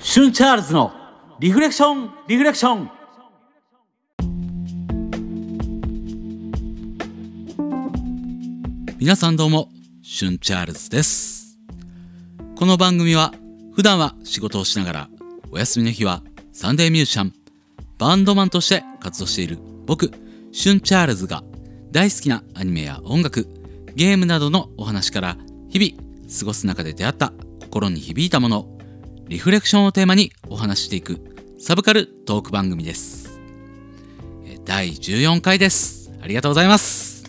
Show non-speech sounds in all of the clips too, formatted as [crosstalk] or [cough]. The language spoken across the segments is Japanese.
シュンチャールズのリフレクションリフレクション皆さんどうもシュンチャールズです。この番組は普段は仕事をしながらお休みの日はサンデーミュージシャンバンドマンとして活動している僕シュンチャールズが大好きなアニメや音楽ゲームなどのお話から日々過ごす中で出会った心に響いたもの。リフレクションをテーマにお話していくサブカルトーク番組です。えー第14回です。ありがとうございます。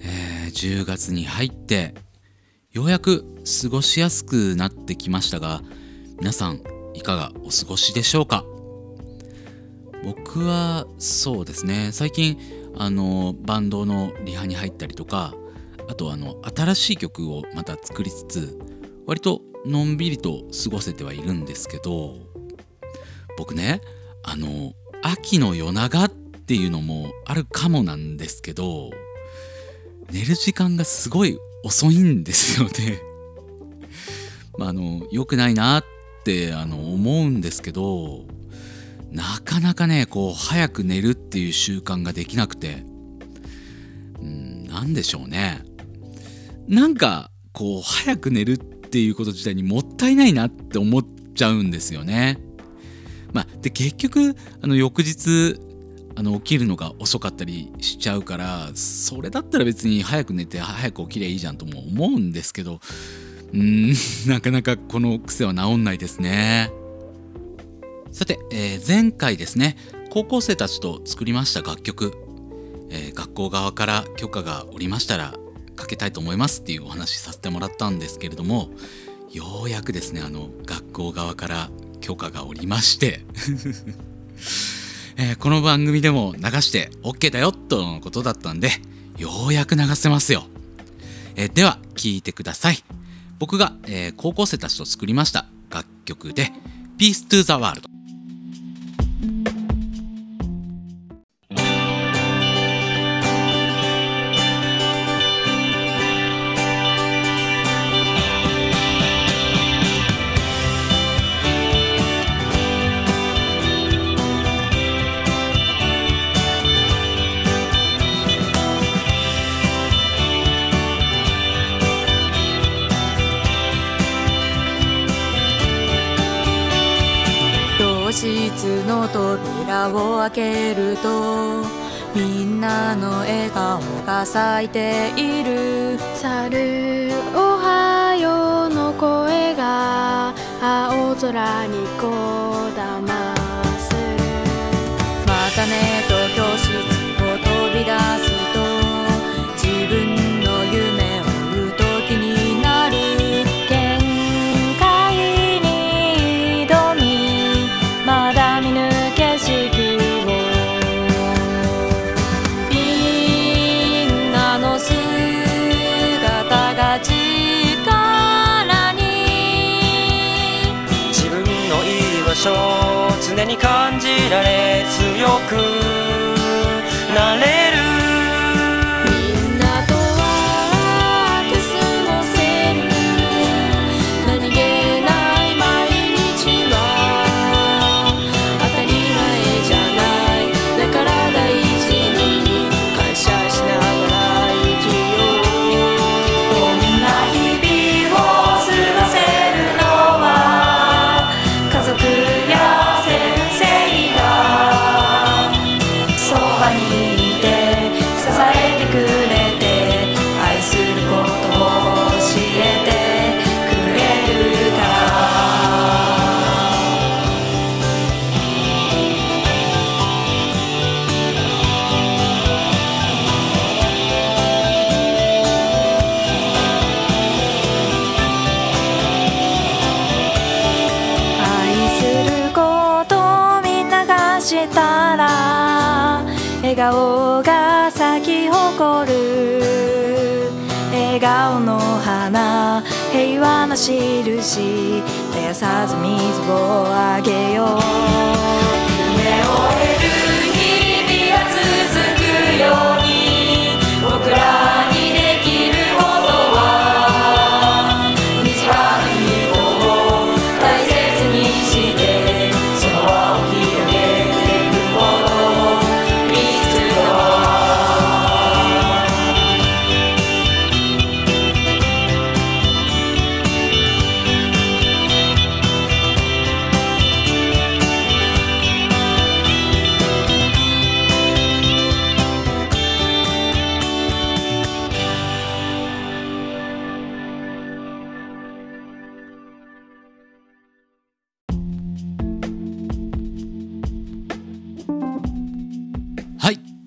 えー10月に入ってようやく過ごしやすくなってきましたが皆さんいかがお過ごしでしょうか？僕はそうですね。最近あのバンドのリハに入ったりとかあとあの新しい曲をまた作りつつ割とのんびりと過ごせてはいるんですけど僕ねあの秋の夜長っていうのもあるかもなんですけど寝る時間がすごい遅いんですよね。[laughs] まああの良くないなってあの思うんですけどなかなかねこう早く寝るっていう習慣ができなくてうんなんでしょうねなんかこう早く寝るっていうこと自体にもったいないなって思っちゃうんですよね。まあ、で結局あの翌日あの起きるのが遅かったりしちゃうからそれだったら別に早く寝て早く起きりゃいいじゃんとも思うんですけどうん [laughs] なかなかこの癖は治んないですね。さて、えー前回ですね高校生たちと作りました楽曲、えー学校側から許可がおりましたらかけたいと思いますっていうお話しさせてもらったんですけれどもようやくですねあの学校側から許可がおりまして、[laughs] えーこの番組でも流して OK だよとのことだったんでようやく流せますよ、えーでは聴いてください。僕が、えー高校生たちと作りました楽曲で「Peace to the World」けるとみんなの笑顔が咲いている。猿おはようの声が青空にこうられ強くなれ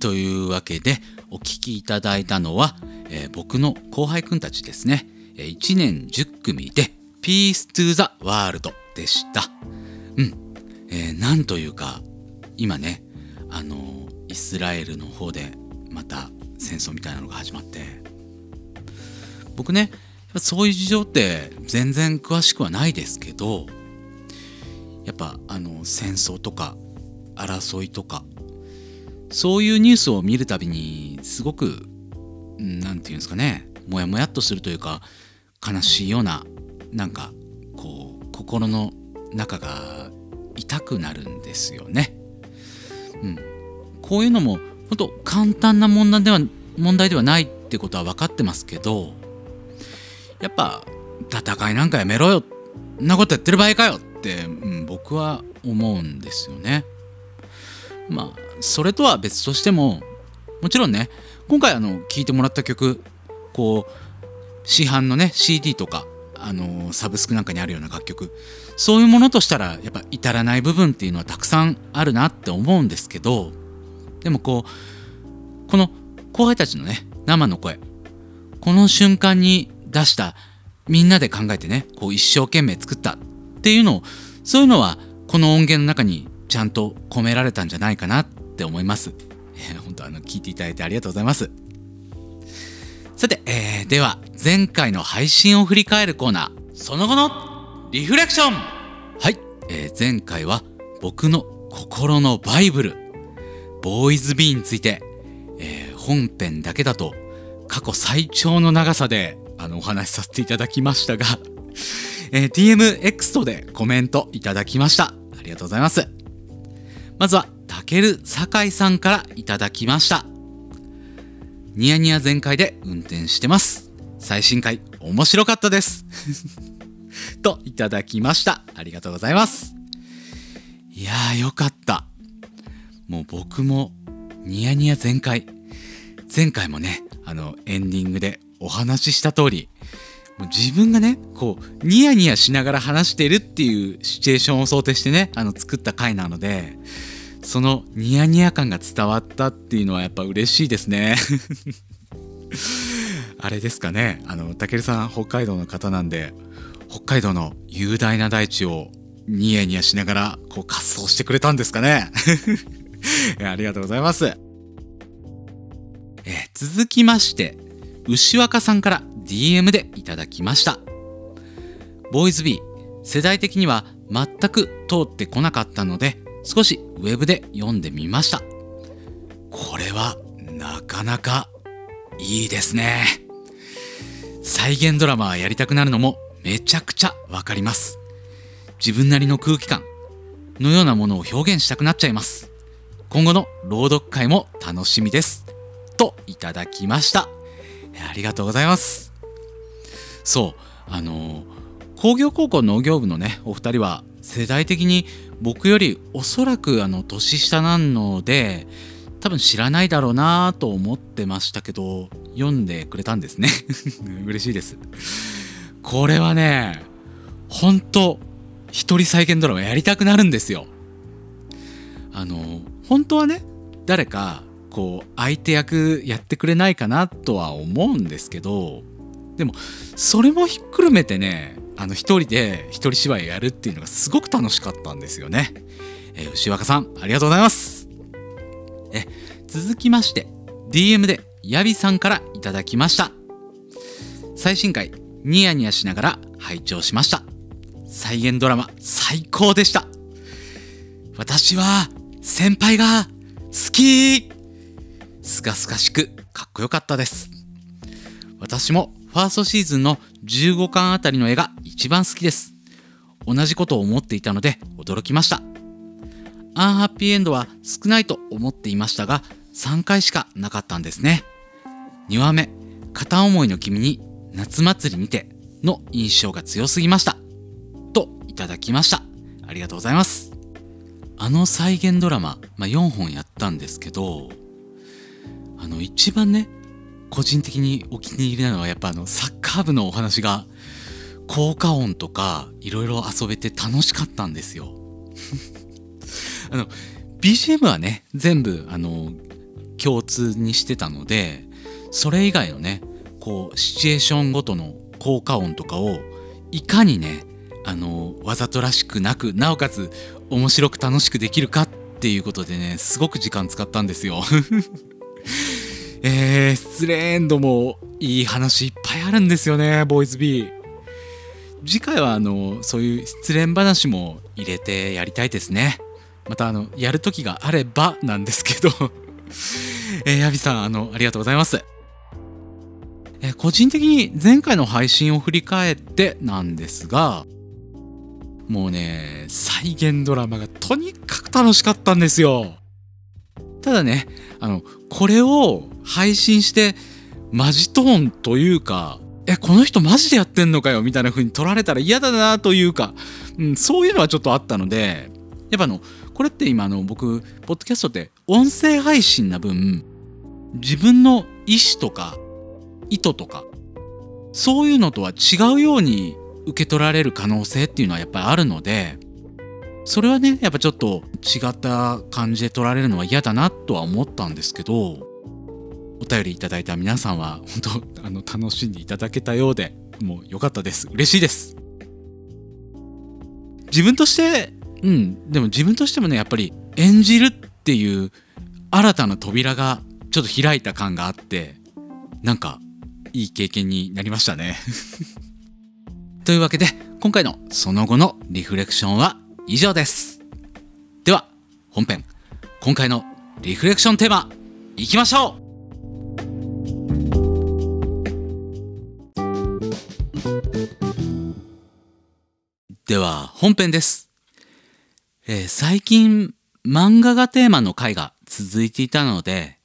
というわけでお聞きいただいたのは、えー僕の後輩くんたちですね、1年10組で「Peace to the World」でした。うん、えーなんというか今ねあのイスラエルの方でまた戦争みたいなのが始まって。僕ねそういう事情って全然詳しくはないですけどやっぱあの戦争とか争いとかそういうニュースを見るたびにすごくうんなんていうんですかねもやもやっとするというか悲しいようななんかこう心の中が痛くなるんですよね。うん、こういうのも本当簡単な問題では問題ではないってことは分かってますけどやっぱ戦いなんかやめろよんなことやってる場合かよって、うん、僕は思うんですよね。まあそれとは別としてももちろんね今回あの聴いてもらった曲こう市販のね CD とかあのサブスクなんかにあるような楽曲そういうものとしたらやっぱ至らない部分っていうのはたくさんあるなって思うんですけどでもこうこの後輩たちのね生の声この瞬間に出したみんなで考えてねこう一生懸命作ったっていうのをそういうのはこの音源の中にちゃんと込められたんじゃないかなって思います。え [laughs] ー本当あの聞いていただいてありがとうございます。さて、えーでは前回の配信を振り返るコーナーその後のリフレクションはい、えー前回は僕の心のバイブルボーイズビーについて、えー本編だけだと過去最長の長さであのお話しさせていただきましたが、[laughs] えー DMX とでコメントいただきましたありがとうございますまずはたける酒井さんからいただきました。ニヤニヤ全開で運転してます。最新回面白かったです。[laughs] といただきました。ありがとうございます。いやーよかった。もう僕もニヤニヤ全開。前回もねあのエンディングでお話しした通りもう自分がねこうニヤニヤしながら話してるっていうシチュエーションを想定してねあの作った回なのでそのニヤニヤ感が伝わったっていうのはやっぱ嬉しいですね。[laughs] あれですかね。あのたけるさん北海道の方なんで北海道の雄大な大地をニヤニヤしながらこう滑走してくれたんですかね。[laughs] ありがとうございます。え続きまして牛若さんから DM でいただきました。ボーイズ B 世代的には全く通ってこなかったので少しウェブで読んでみました。これはなかなかいいですね。再現ドラマやりたくなるのもめちゃくちゃわかります。自分なりの空気感のようなものを表現したくなっちゃいます。今後の朗読会も楽しみです。といただきました。ありがとうございます。そう。あの工業高校農業部のねお二人は世代的に僕よりおそらくあの年下なので多分知らないだろうなと思ってましたけど読んでくれたんですね。[laughs] 嬉しいです。これはね本当一人再現ドラマやりたくなるんですよ。あの本当はね誰かこう相手役やってくれないかなとは思うんですけどでもそれもひっくるめてねあの一人で一人芝居やるっていうのがすごく楽しかったんですよね、えー牛若さんありがとうございます。え続きまして DM でヤビさんからいただきました。最新回ニヤニヤしながら拝聴しました。再現ドラマ最高でした。私は先輩が好き。すがすがしくかっこよかったです。私もファーストシーズンの15巻あたりの絵が一番好きです。同じことを思っていたので驚きました。アンハッピーエンドは少ないと思っていましたが3回しかなかったんですね。2話目片思いの君に夏祭りにての印象が強すぎました。といただきました。ありがとうございます。あの再現ドラマ、まあ、4本やったんですけどあの一番ね個人的にお気に入りなのはやっぱあのサッカー部のお話が効果音とかいろいろ遊べて楽しかったんですよ [laughs] あの BGM はね全部あの共通にしてたのでそれ以外のねこうシチュエーションごとの効果音とかをいかにねあのわざとらしくなくなおかつ面白く楽しくできるかっていうことでねすごく時間使ったんですよ。えー、失恋エンドもいい話いっぱいあるんですよねボーイズ B 次回はあのそういう失恋話も入れてやりたいですね。またあのやる時があればなんですけど。[laughs] えー、ヤビさんあのありがとうございます。えー個人的に前回の配信を振り返ってなんですがもうね再現ドラマがとにかく楽しかったんですよ。ただねあのこれを配信してマジトーンというかえこの人マジでやってんのかよみたいな風に取られたら嫌だなというか、うん、そういうのはちょっとあったのでやっぱあのこれって今あの僕ポッドキャストって音声配信な分自分の意思とか意図とかそういうのとは違うように受け取られる可能性っていうのはやっぱりあるのでそれはねやっぱちょっと違った感じで取られるのは嫌だなとは思ったんですけどお便りいただいた皆さんは本当 [laughs] あの楽しんでいただけたようでもう良かったです。嬉しいです。自分としてうんでも自分としてもねやっぱり演じるっていう新たな扉がちょっと開いた感があってなんかいい経験になりましたね。[laughs] というわけで今回のその後のリフレクションは以上です。では本編今回のリフレクションテーマいきましょう。では本編です、えー最近漫画がテーマの回が続いていたので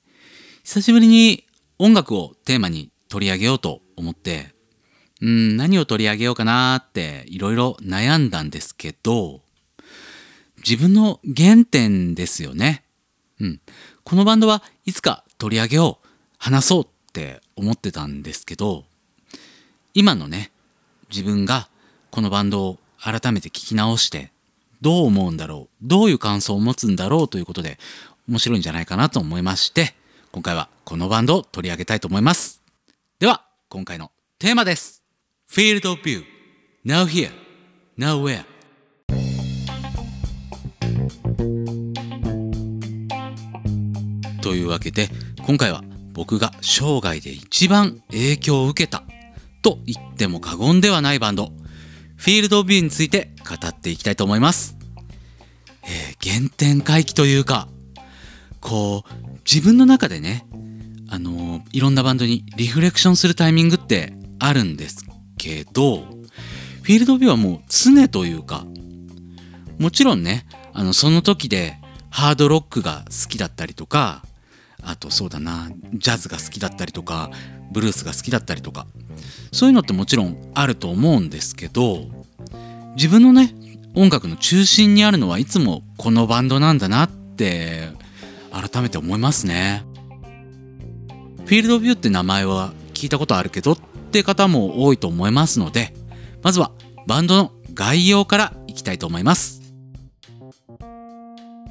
久しぶりに音楽をテーマに取り上げようと思ってうん何を取り上げようかなっていろいろ悩んだんですけど自分の原点ですよね。うん。このバンドはいつか取り上げよう話そうって思ってたんですけど今のね自分がこのバンドを改めて聞き直してどう思うんだろうどういう感想を持つんだろうということで面白いんじゃないかなと思いまして今回はこのバンドを取り上げたいと思います。では今回のテーマです。Field of View. Now Here. Nowhere というわけで今回は僕が生涯で一番影響を受けたと言っても過言ではないバンドフィールド・ビューについて語っていきたいと思います、えー原点回帰というかこう自分の中でねあのーいろんなバンドにリフレクションするタイミングってあるんですけどフィールド・ビューはもう常というかもちろんねあのその時でハードロックが好きだったりとかあとそうだなジャズが好きだったりとかブルースが好きだったりとかそういうのってもちろんあると思うんですけど自分のね音楽の中心にあるのはいつもこのバンドなんだなって改めて思いますね。フィールドビューって名前は聞いたことあるけどって方も多いと思いますのでまずはバンドの概要からいきたいと思います。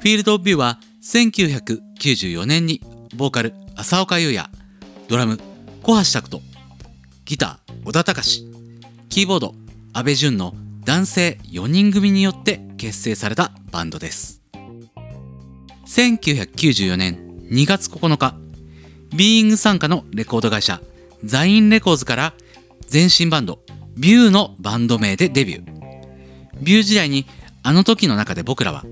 フィールド・ビューは1994年にボーカル浅岡優也。ドラム小橋拓人。ギター小田隆。キーボード阿部淳の男性4人組によって結成されたバンドです。1994年2月9日ビーイング傘下のレコード会社ZAIN RECORDS から前身バンド view のバンド名でデビュー。 view 時代にあの時の中で僕らは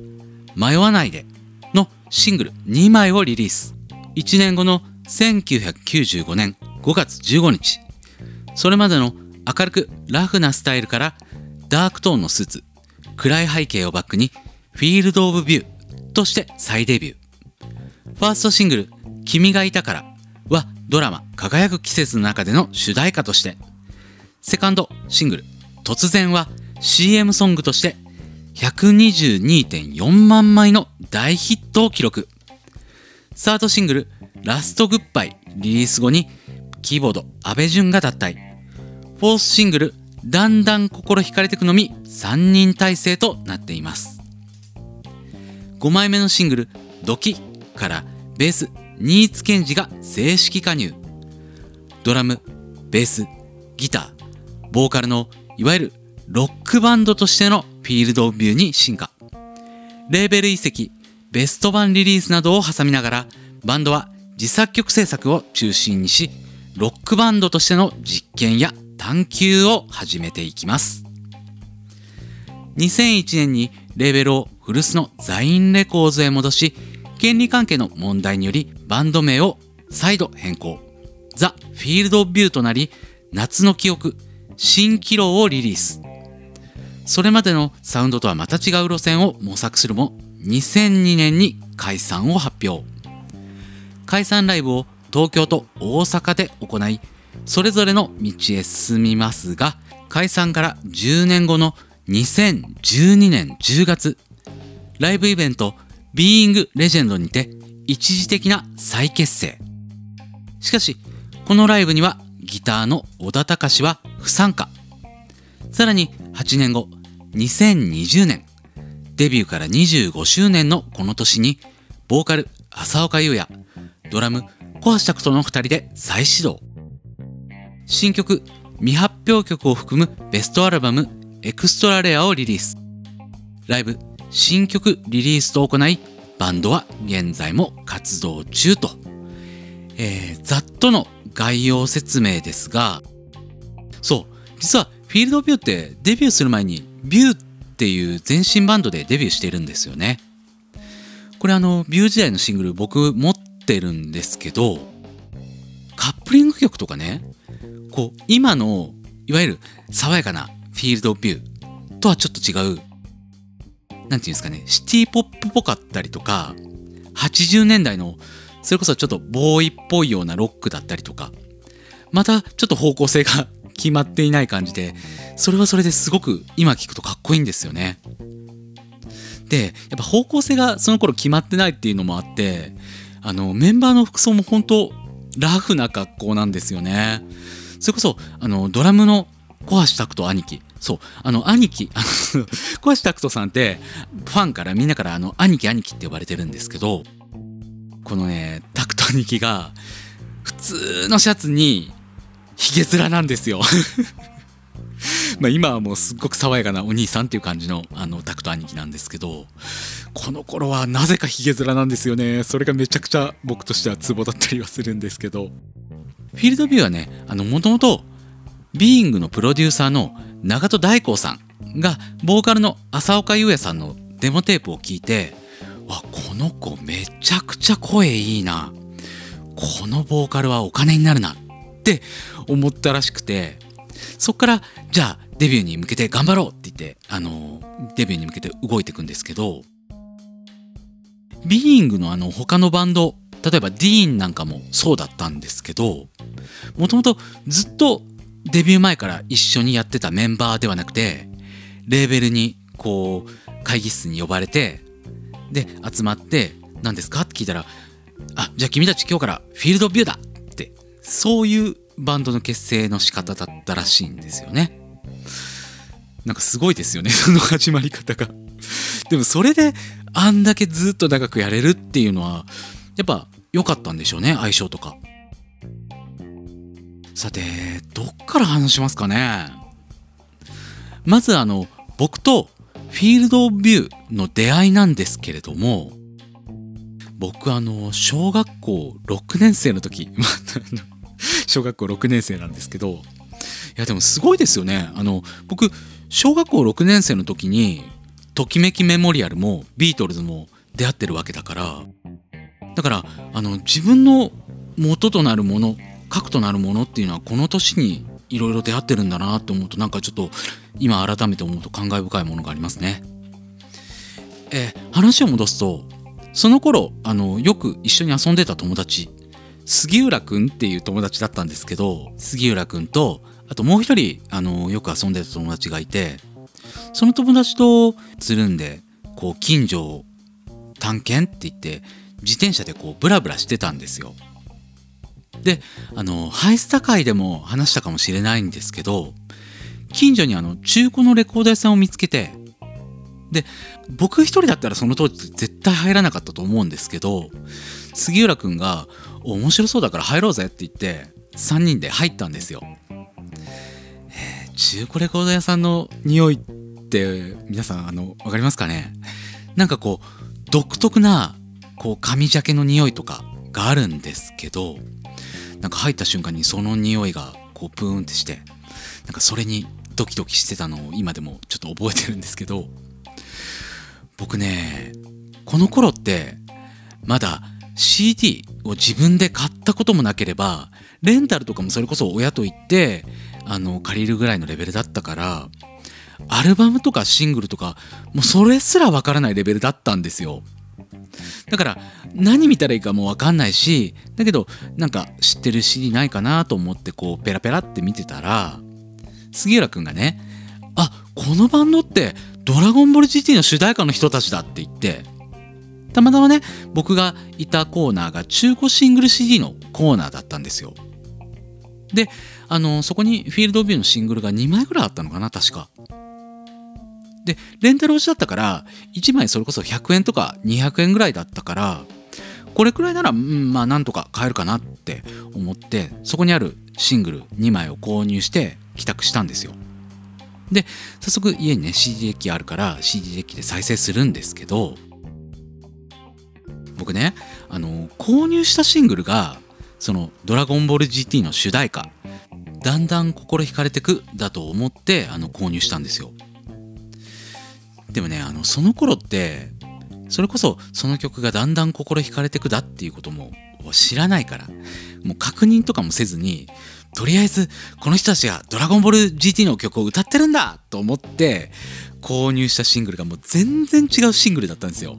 迷わないでのシングル2枚をリリース。1年後の1995年5月15日。それまでの明るくラフなスタイルからダークトーンのスーツ暗い背景をバックに FIELD OF VIEW として再デビュー。ファーストシングル「君がいたから」はドラマ「輝く季節」の中での主題歌として。セカンドシングル「突然」は CM ソングとして122.4万枚の大ヒットを記録。サードシングル「ラストグッバイ」リリース後にキーボード阿部淳が脱退。フォースシングル「だんだん心惹かれてくのみ」3人体制となっています。5枚目のシングル「ドキ」からベース新津健二が正式加入。ドラムベースギターボーカルのいわゆるロックバンドとしてのフィールドビューに進化。レーベル移籍ベスト版リリースなどを挟みながらバンドは自作曲制作を中心にしロックバンドとしての実験や探求を始めていきます。2001年にレーベルを古巣のザインレコーズへ戻し権利関係の問題によりバンド名を再度変更。ザ・フィールド・ビューとなり夏の記憶新キロをリリース。それまでのサウンドとはまた違う路線を模索するも2002年に解散を発表解散ライブを東京と大阪で行いそれぞれの道へ進みますが解散から10年後の2012年10月ライブイベント「ビーイングレジェンドにて一時的な再結成。しかしこのライブにはギターの小田隆は不参加。さらに8年後2020年デビューから25周年のこの年にボーカル浅岡優也ドラム小橋拓人の2人で再始動。新曲未発表曲を含むベストアルバムエクストラレアをリリース。ライブ新曲リリースと行いバンドは現在も活動中と、えー、ざっとの概要説明ですがそう実はフィールドビューってデビューする前にビューっていう前身バンドでデビューしてるんですよね。これあのビュー時代のシングル僕持ってるんですけどカップリング曲とかねこう今のいわゆる爽やかなフィールドビューとはちょっと違うなんていうんですかねシティポップっぽかったりとか80年代のそれこそちょっとボーイっぽいようなロックだったりとかまたちょっと方向性が決まっていない感じでそれはそれですごく今聞くとかっこいいんですよね。でやっぱ方向性がその頃決まってないっていうのもあってあのメンバーの服装も本当ラフな格好なんですよね。それこそあのドラムの小橋拓人兄貴そうあの兄貴 [laughs] 小橋拓人さんってファンからみんなからあの兄貴兄貴って呼ばれてるんですけどこのね拓人兄貴が普通のシャツにヒゲ面なんですよ。[laughs] ま今はもうすっごく爽やかなお兄さんっていう感じのあのタクト兄貴なんですけどこの頃はなぜかヒゲ面なんですよね。それがめちゃくちゃ僕としてはツボだったりはするんですけど。フィールドビューはねもともとビーイングのプロデューサーの長戸大光さんがボーカルの浅岡優也さんのデモテープを聞いてわこの子めちゃくちゃ声いいな。このボーカルはお金になるなって思ったらしくてそっからじゃあデビューに向けて頑張ろうって言ってあのデビューに向けて動いていくんですけどビーイングのあの他のバンド例えばディーンなんかもそうだったんですけどもともとずっとデビュー前から一緒にやってたメンバーではなくてレーベルにこう会議室に呼ばれてで集まって何ですか？って聞いたらあじゃあ君たち今日からフィールドビューだってそういうバンドの結成の仕方だったらしいんですよね。なんかすごいですよね [laughs] その始まり方が。でもそれであんだけずっと長くやれるっていうのはやっぱ良かったんでしょうね相性とか。さてどっから話しますかね。まずあの僕とフィールドビューの出会いなんですけれども僕あの小学校6年生の時 [laughs] 小学校6年生なんですけどいやでもすごいですよねあの僕小学校6年生の時に「ときめきメモリアル」もビートルズも出会ってるわけだからだからあの自分の元となるもの核となるものっていうのはこの年にいろいろ出会ってるんだなと思うとなんかちょっと今改めて思うと感慨深いものがありますね。え話を戻すとその頃あのよく一緒に遊んでた友達杉浦くんっていう友達だったんですけど杉浦くんとあともう一人あのよく遊んでた友達がいてその友達とつるんでこう近所を探検って言って自転車でこうブラブラしてたんですよ。であのハイスタ界でも話したかもしれないんですけど近所にあの中古のレコード屋さんを見つけてで僕一人だったらその当時絶対入らなかったと思うんですけど杉浦くんが「面白そうだから入ろうぜ」って言って3人で入ったんですよ、えー中古レコード屋さんの匂いって皆さんあの分かりますかね？なんかこう独特なこう紙ジャケの匂いとかがあるんですけどなんか入った瞬間にその匂いがこうプーンってしてなんかそれにドキドキしてたのを今でもちょっと覚えてるんですけど僕ねこの頃ってまだ CD を自分で買ったこともなければレンタルとかもそれこそ親と言ってあの借りるぐらいのレベルだったからアルバムとかシングルとかもうそれすらわからないレベルだったんですよ。だから何見たらいいかもわかんないしだけどなんか知ってる CD ないかなと思ってこうペラペラって見てたら杉浦くんがね「あこのバンドってドラゴンボール GT の主題歌の人たちだ」って言ってたまたまね僕がいたコーナーが中古シングル CD のコーナーだったんですよ。であのそこにフィールドビューのシングルが2枚ぐらいあったのかな確か。でレンタル落ちだったから1枚それこそ100円とか200円ぐらいだったからこれくらいなら、うん、まあなんとか買えるかなって思ってそこにあるシングル2枚を購入して帰宅したんですよ。で早速家にね CD デッキあるから CD デッキで再生するんですけど僕ねあの購入したシングルがその「ドラゴンボール GT」の主題歌「だんだん心惹かれてく」だと思ってあの購入したんですよ。でもねあのその頃ってそれこそその曲がだんだん心惹かれてくだっていうことも知らないからもう確認とかもせずにとりあえずこの人たちが「ドラゴンボール GT」の曲を歌ってるんだと思って購入したシングルがもう全然違うシングルだったんですよ。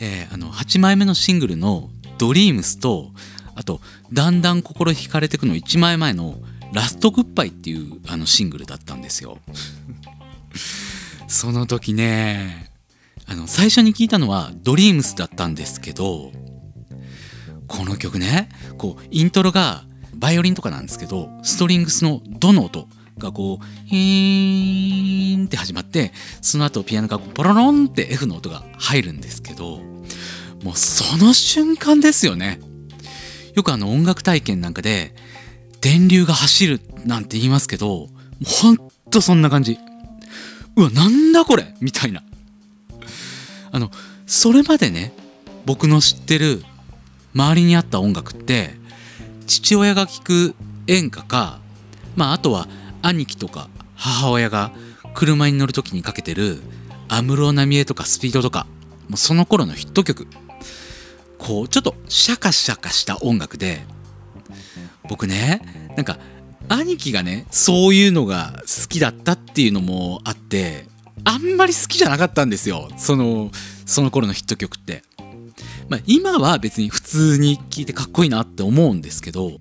えーあの8枚目のシングルの「ドリームスとあと「だんだん心惹かれてく」の1枚前の「ラストグッバイ」っていうあのシングルだったんですよ。[laughs] その時ねあの最初に聞いたのは「ドリームスだったんですけどこの曲ねこうイントロがバイオリンとかなんですけどストリングスのドの音がこうヒーンって始まってその後ピアノがポロロンって F の音が入るんですけどもうその瞬間ですよね。よくあの音楽体験なんかで電流が走るなんて言いますけどもうほんとそんな感じ。うわなんだこれ？みたいな。あのそれまでね僕の知ってる周りにあった音楽って父親が聴く演歌かまああとは兄貴とか母親が車に乗る時にかけてる安室奈美恵とかスピードとかもうその頃のヒット曲こうちょっとシャカシャカした音楽で僕ねなんか兄貴がねそういうのが好きだったっていうのもあってあんまり好きじゃなかったんですよそのその頃のヒット曲って。まあ、今は別に普通に聴いてかっこいいなって思うんですけど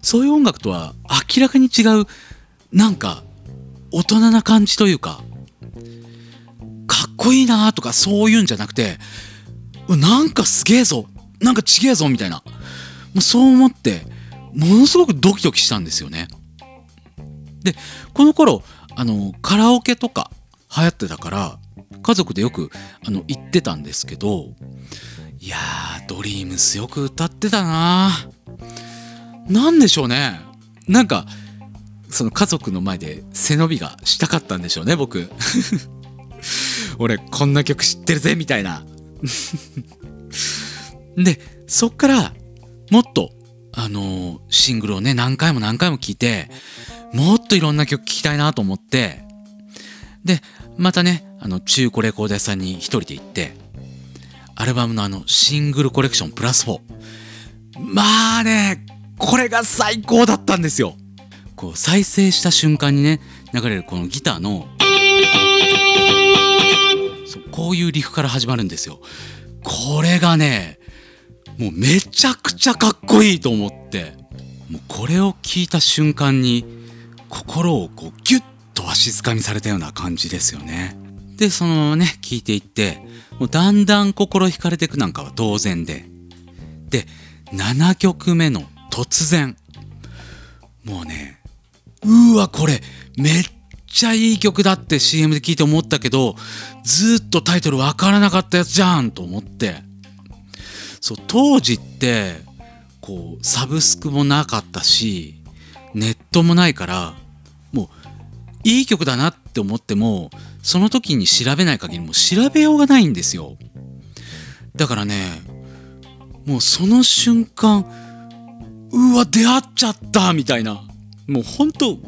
そういう音楽とは明らかに違うなんか大人な感じというかかっこいいなとかそういうんじゃなくてなんかすげえぞなんかちげえぞみたいなもうそう思ってものすごくドキドキしたんですよね。でこの頃あのカラオケとか流行ってたから家族でよくあの行ってたんですけどいやードリームスよく歌ってたななんでしょうね。なんかその家族の前で背伸びがしたかったんでしょうね僕。[laughs] 俺こんな曲知ってるぜみたいな。[laughs] でそっからもっとあのーシングルをね何回も何回も聴いてもっといろんな曲聴きたいなと思ってでまたねあの中古レコード屋さんに一人で行ってアルバムのあのシングルコレクションプラス4まあねこれが最高だったんですよ。こう再生した瞬間にね流れるこのギターのこういうリフから始まるんですよ。これがねもうめちゃくちゃかっこいいと思ってもうこれを聞いた瞬間に心をこうギュッとわしづかみされたような感じですよね。でそのままね聞いていってもうだんだん心惹かれていくなんかは当然で。で7曲目の突然。もうねうわこれめっちゃいい曲だって CM で聞いて思ったけどずっとタイトルわからなかったやつじゃんと思って。そう当時ってこうサブスクもなかったしネットもないからもういい曲だなって思ってもその時に調べない限りもう調べようがないんですよ。だからねもうその瞬間うわ出会っちゃったみたいな。もうほんと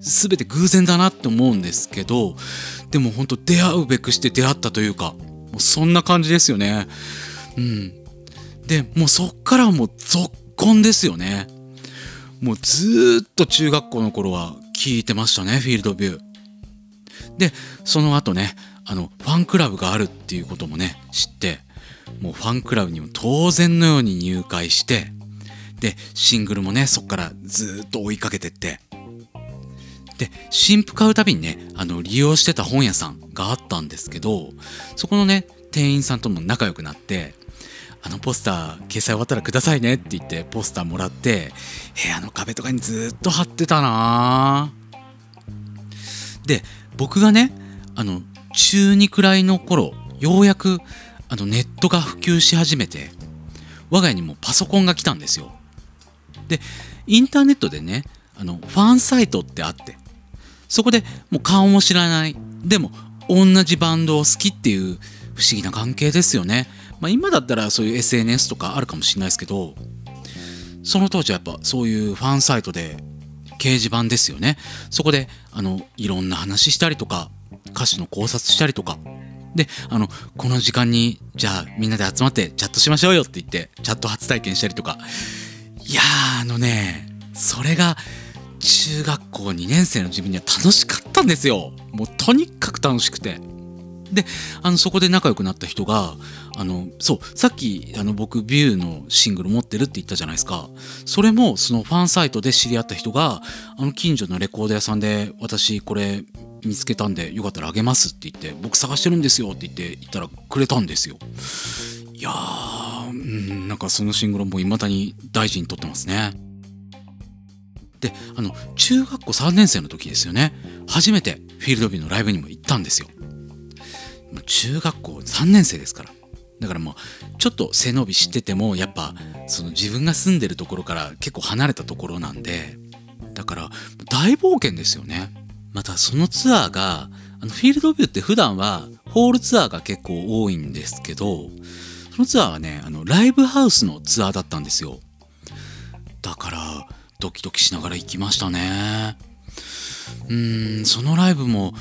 全て偶然だなって思うんですけどでもほんと出会うべくして出会ったというかもうそんな感じですよね。うん。でもうそっからはもう続婚ですよね。もうずーっと中学校の頃は聞いてましたねフィールドビュー。でその後ねあのファンクラブがあるっていうこともね知ってもうファンクラブにも当然のように入会してでシングルもねそっからずっと追いかけてって。で新譜買うたびにねあの利用してた本屋さんがあったんですけどそこのね店員さんとも仲良くなってあのポスター掲載終わったらくださいねって言ってポスターもらって部屋の壁とかにずっと貼ってたなで僕がねあの中2くらいの頃ようやくあのネットが普及し始めて我が家にもパソコンが来たんですよ。でインターネットでねあのファンサイトってあってそこでもう顔も知らない。でも同じバンドを好きっていう不思議な関係ですよね。まあ今だったらそういう SNS とかあるかもしれないですけどその当時はやっぱそういうファンサイトで掲示板ですよね。そこであのいろんな話したりとか歌詞の考察したりとか。であのこの時間にじゃあみんなで集まってチャットしましょうよって言ってチャット初体験したりとか。いやあのねそれが中学校2年生の自分には楽しかったんですよ。もうとにかく楽しくて。であのそこで仲良くなった人があのそうさっきあの僕ビューのシングル持ってるって言ったじゃないですか。それもそのファンサイトで知り合った人があの近所のレコード屋さんで私これ見つけたんでよかったらあげますって言って僕探してるんですよって言って言ったらくれたんですよ。いやーうんなんかそのシングルも未だに大事にとってますね。であの中学校3年生の時ですよね。初めてフィールドビューのライブにも行ったんですよ。中学校3年生ですから。だからもうちょっと背伸びしててもやっぱその自分が住んでるところから結構離れたところなんでだから大冒険ですよね。またそのツアーがあのフィールドビューって普段はホールツアーが結構多いんですけどそのツアーはねあのライブハウスのツアーだったんですよ。だからドキドキしながら行きましたね。うーんそのライブも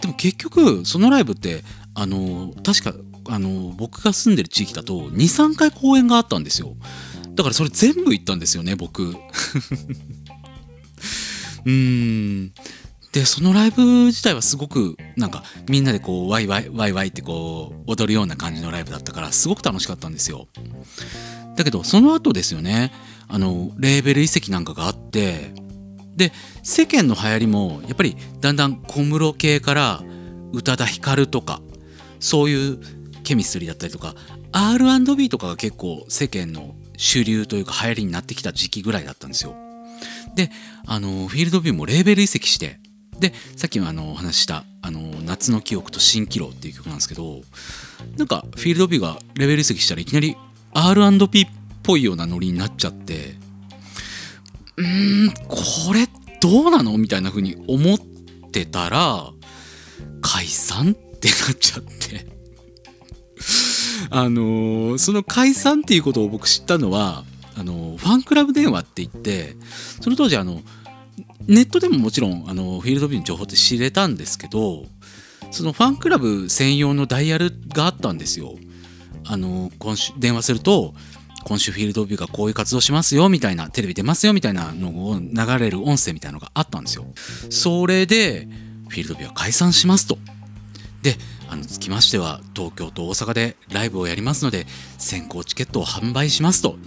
でも結局そのライブってあの確かあの僕が住んでる地域だと23回公演があったんですよ。だからそれ全部行ったんですよね僕。[laughs] うーん。でそのライブ自体はすごくなんかみんなでこうワイワイワイワイってこう踊るような感じのライブだったからすごく楽しかったんですよ。だけどその後ですよねあのレーベル移籍なんかがあってで世間の流行りもやっぱりだんだん小室系から宇多田ヒカルとかそういうケミストリーだったりとか R&B とかが結構世間の主流というか流行りになってきた時期ぐらいだったんですよ。であのフィールドビューもレーベル移籍してでさっきもあのお話した「あの夏の記憶と蜃気楼」っていう曲なんですけどなんかフィールドビューがレベル移籍したらいきなり R&B っぽいようなノリになっちゃってうーんこれどうなの？みたいな風に思ってたら解散ってなっちゃって。あのその解散っていうことを僕知ったのはあのファンクラブ電話って言ってその当時あのネットでももちろんあのフィールドビューの情報って知れたんですけどそのファンクラブ専用のダイヤルがあったんですよ。あの今週電話すると今週フィールドビューがこういう活動しますよみたいなテレビ出ますよみたいなのを流れる音声みたいなのがあったんですよ。それでフィールドビューは解散しますと。であのつきましては東京と大阪でライブをやりますので先行チケットを販売しますと。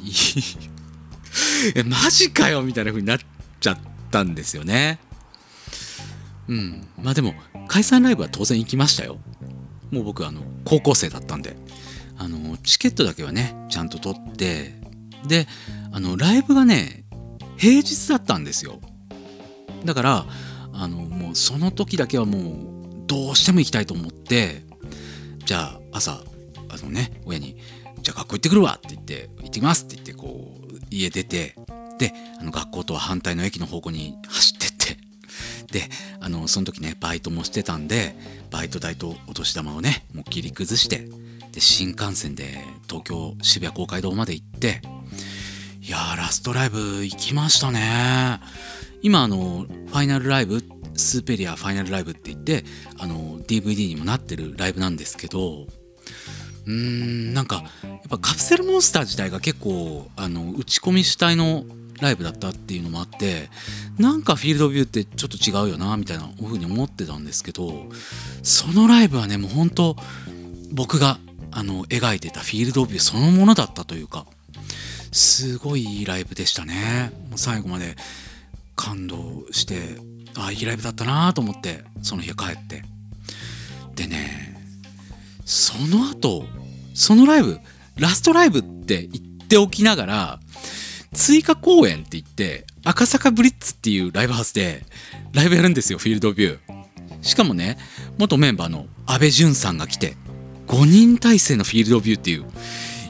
[laughs] えマジかよみたいな風になっちゃったんですよね。うん、まあでも解散ライブは当然行きましたよ。もう僕あの高校生だったんであのチケットだけはねちゃんと取ってであのライブがね平日だったんですよだからあのもうその時だけはもうどうしても行きたいと思ってじゃあ朝あのね親にじゃあ学校行ってくるわって言って行ってきますって言ってこう家出てであの学校とは反対の駅の方向に走ってってであのその時ねバイトもしてたんでバイト代とお年玉をねもう切り崩してで新幹線で東京渋谷公会堂まで行っていやーラストライブ行きましたね。今あのファイナルライブスーペリアファイナルライブって言ってあの DVD にもなってるライブなんですけどうーんなんかやっぱカプセルモンスター自体が結構あの打ち込み主体のライブだったっていうのもあってなんかフィールドビューってちょっと違うよなみたいなふうに思ってたんですけどそのライブはねもう本当僕があの描いてたフィールドビューそのものだったというかすごいいいライブでしたね。もう最後まで感動してあいいライブだったなと思ってその日帰って。でねその後そのライブラストライブって言っておきながら追加公演って言って赤坂ブリッツっていうライブハウスでライブやるんですよフィールドビュー。しかもね元メンバーの阿部淳さんが来て5人体制のフィールドビューっていう。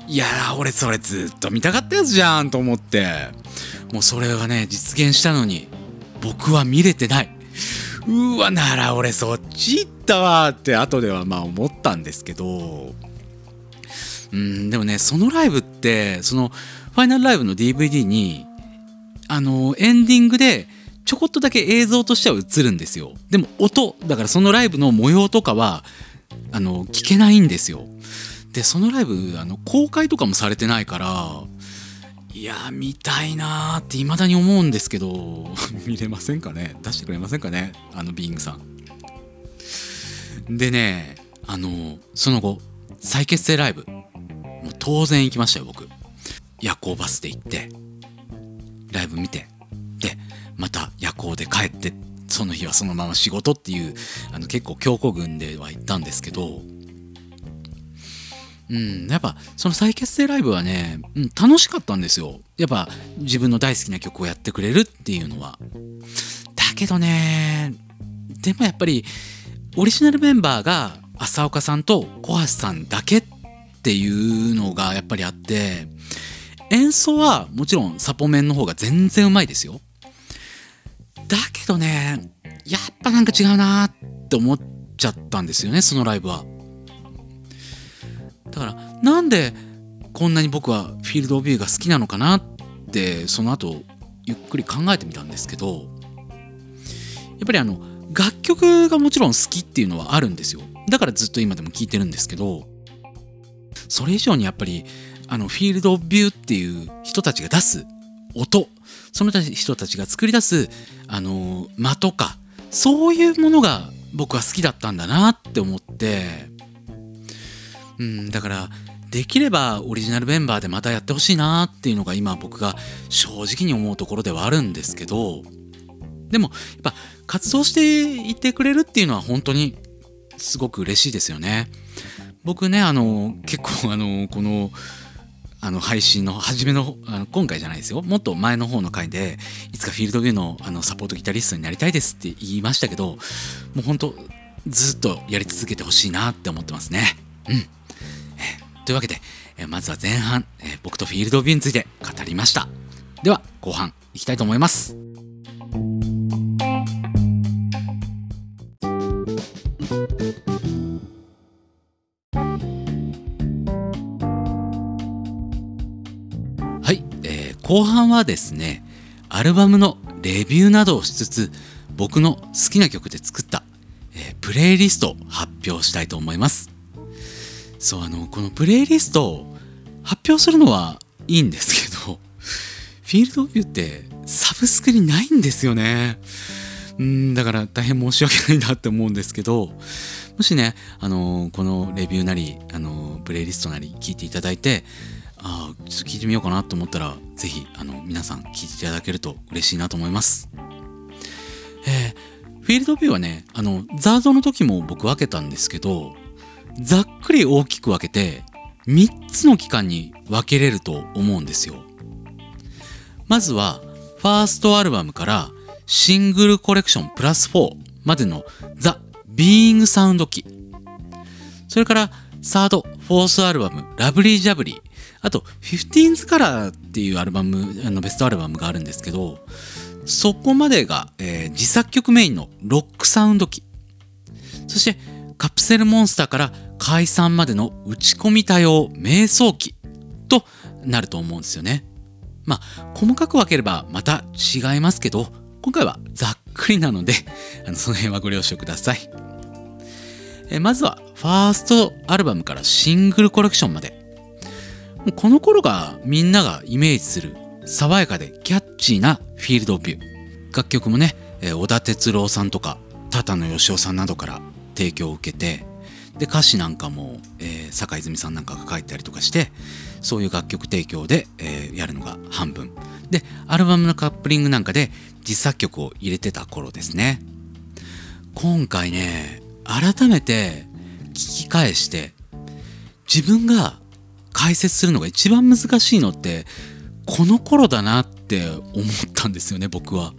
いやー俺それずっと見たかったやつじゃんと思って。もうそれがね実現したのに僕は見れてない。うわなら俺そっち行ったわって後ではまあ思ったんですけど。うんでもねそのライブってそのファイナルライブの DVD にあのエンディングでちょこっとだけ映像としては映るんですよ。でも音だからそのライブの模様とかはあの聞けないんですよ。でそのライブあの公開とかもされてないからいやー見たいなーって未だに思うんですけど。[laughs] 見れませんかね？出してくれませんかね？あのビーイングさん。でねあのその後再結成ライブ。もう当然行きましたよ僕。夜行バスで行ってライブ見てでまた夜行で帰ってその日はそのまま仕事っていうあの結構強行軍では行ったんですけどうん、やっぱその再結成ライブはね、うん、楽しかったんですよ。やっぱ自分の大好きな曲をやってくれるっていうのは。だけどね、でもやっぱりオリジナルメンバーが浅岡さんと小橋さんだけっていうのがやっぱりあって、演奏はもちろんサポメンの方が全然うまいですよ。だけどね、やっぱなんか違うなって思っちゃったんですよね、そのライブは。だからなんでこんなに僕はフィールド・オブ・ビューが好きなのかなってその後ゆっくり考えてみたんですけどやっぱりあの楽曲がもちろん好きっていうのはあるんですよ。だからずっと今でも聴いてるんですけどそれ以上にやっぱりあのフィールド・オブ・ビューっていう人たちが出す音その人たちが作り出すあの間とかそういうものが僕は好きだったんだなって思ってうん、だからできればオリジナルメンバーでまたやってほしいなっていうのが今僕が正直に思うところではあるんですけどでもやっぱ活動していてくれるっていうのは本当にすごく嬉しいですよね。僕ねあの結構あのこのあの配信の初めのあの今回じゃないですよもっと前の方の回でいつかフィールドビューのあのサポートギタリストになりたいですって言いましたけどもう本当ずっとやり続けてほしいなって思ってますね。うんというわけで、えーまずは前半、えー僕とフィールドビューについて語りました。では、後半いきたいと思います。はい、えー後半はですね、アルバムのレビューなどをしつつ、僕の好きな曲で作った、えープレイリストを発表したいと思います。そうあのこのプレイリストを発表するのはいいんですけどフィールドビューってサブスクにないんですよね。うんだから大変申し訳ないなって思うんですけどもしねあのこのレビューなりあのプレイリストなり聞いていただいてああちょっと聞いてみようかなと思ったらぜひあの皆さん聞いていただけると嬉しいなと思います。えーフィールドビューはねあのザードの時も僕分けたんですけどざっくり大きく分けて3つの期間に分けれると思うんですよ。まずはファーストアルバムからシングルコレクションプラス4までのザ・ビーイングサウンド期。それからサード・フォースアルバムラブリー・ジャブリー。あと 15th カラーっていうアルバムあのベストアルバムがあるんですけどそこまでが、えー自作曲メインのロックサウンド機そしてカプセルモンスターから解散までの打ち込み多様瞑想機となると思うんですよね。まあ細かく分ければまた違いますけど今回はざっくりなので [laughs] あのその辺はご了承ください。えまずはファーストアルバムからシングルコレクションまでもうこの頃がみんながイメージする爽やかでキャッチーなフィールドビュー楽曲もね、え小田哲郎さんとか多々義雄さんなどから提供を受けてで歌詞なんかも、えー坂泉さんなんかが書いたりとかしてそういう楽曲提供で、えーやるのが半分。でアルバムのカップリングなんかで実作曲を入れてた頃ですね。今回ね改めて聞き返して自分が解説するのが一番難しいのってこの頃だなって思ったんですよね僕は。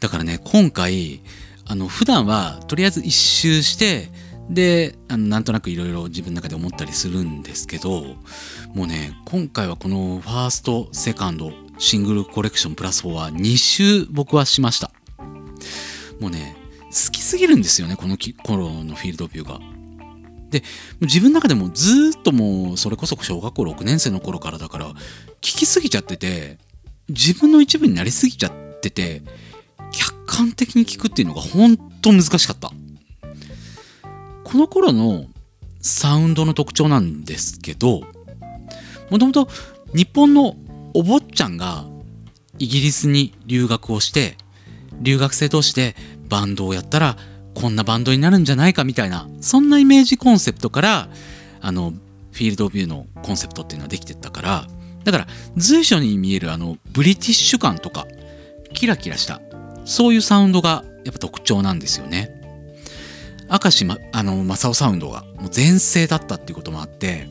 だからね今回あの普段はとりあえず一周してであのなんとなくいろいろ自分の中で思ったりするんですけどもうね今回はこのファーストセカンドシングルコレクションプラス4は2周僕はしました。もうね好きすぎるんですよねこの頃のフィールドビューが。で自分の中でもずっともうそれこそ小学校6年生の頃からだから聞きすぎちゃってて自分の一部になりすぎちゃってて客観的に聞くっていうのが本当難しかった。この頃のサウンドの特徴なんですけどもともと日本のお坊ちゃんがイギリスに留学をして留学生同士でバンドをやったらこんなバンドになるんじゃないかみたいなそんなイメージコンセプトからあのフィールドビューのコンセプトっていうのはできてったからだから随所に見えるあのブリティッシュ感とかキラキラしたそういうサウンドがやっぱ特徴なんですよね。明石まあの正雄サウンドがもう全盛だったっていうこともあって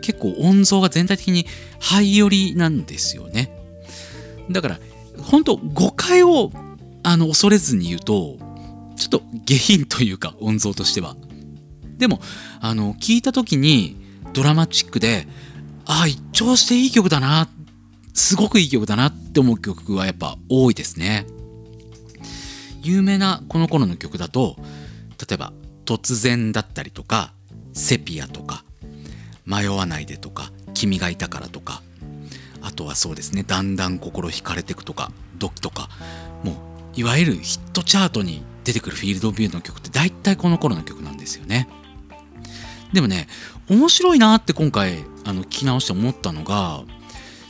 結構音像が全体的にハイ寄りなんですよね。だから本当誤解をあの恐れずに言うとちょっと下品というか音像としては。でもあの聞いた時にドラマチックでああ一聴していい曲だなすごくいい曲だなって思う曲はやっぱ多いですね。有名なこの頃の曲だと例えば「突然」だったりとか「セピア」とか「迷わないで」とか「君がいたから」とかあとはそうですね「だんだん心惹かれてく」とか「ドキ」とかもういわゆるヒットチャートに出てくるフィールドビューの曲って大体この頃の曲なんですよね。でもね面白いなって今回あの聞き直して思ったのが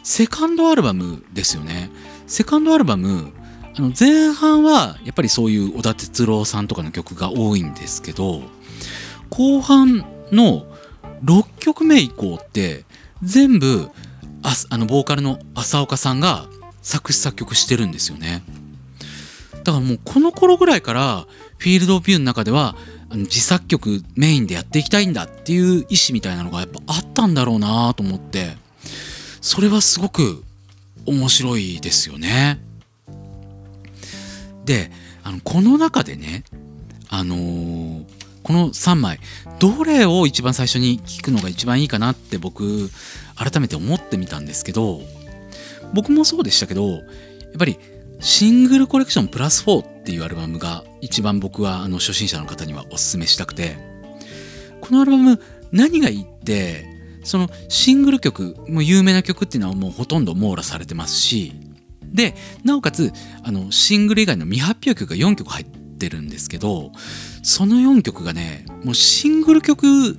セカンドアルバムですよね。セカンドアルバムあの前半はやっぱりそういう小田哲郎さんとかの曲が多いんですけど後半の6曲目以降って全部ああのボーカルの浅岡さんが作詞作曲してるんですよね。だからもうこの頃ぐらいからフィールドビューの中では自作曲メインでやっていきたいんだっていう意思みたいなのがやっぱあったんだろうなと思ってそれはすごく面白いですよね。であのこの中でねあのーこの3枚どれを一番最初に聞くのが一番いいかなって僕改めて思ってみたんですけど僕もそうでしたけどやっぱりシングルコレクションプラス4っていうアルバムが一番僕はあの初心者の方にはおすすめしたくてこのアルバム何がいいってそのシングル曲も有名な曲っていうのはもうほとんど網羅されてますしでなおかつあのシングル以外の未発表曲が4曲入ってるんですけどその4曲がねもうシングル曲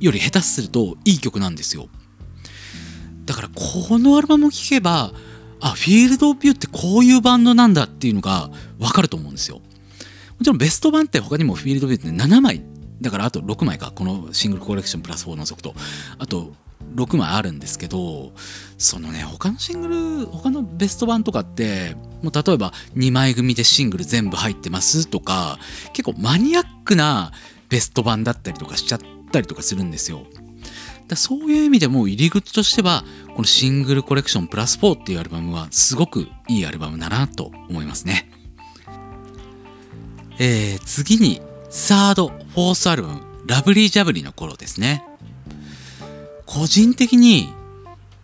より下手するといい曲なんですよ。だからこのアルバムを聴けばあフィールドオブビューってこういうバンドなんだっていうのが分かると思うんですよ。もちろんベスト版って他にもフィールドビューって7枚。だからあと6枚か。このシングルコレクションプラス4を除くと。あと6枚あるんですけどそのね他のシングル他のベスト版とかってもう例えば2枚組でシングル全部入ってますとか結構マニアックなベスト版だったりとかしちゃったりとかするんですよ。だそういう意味でも入り口としてはこの Single Collection plus 4っていうアルバムはすごくいいアルバムだなと思いますね。えー、次にサードフォースアルバム Lovely Jubbly の頃ですね。個人的に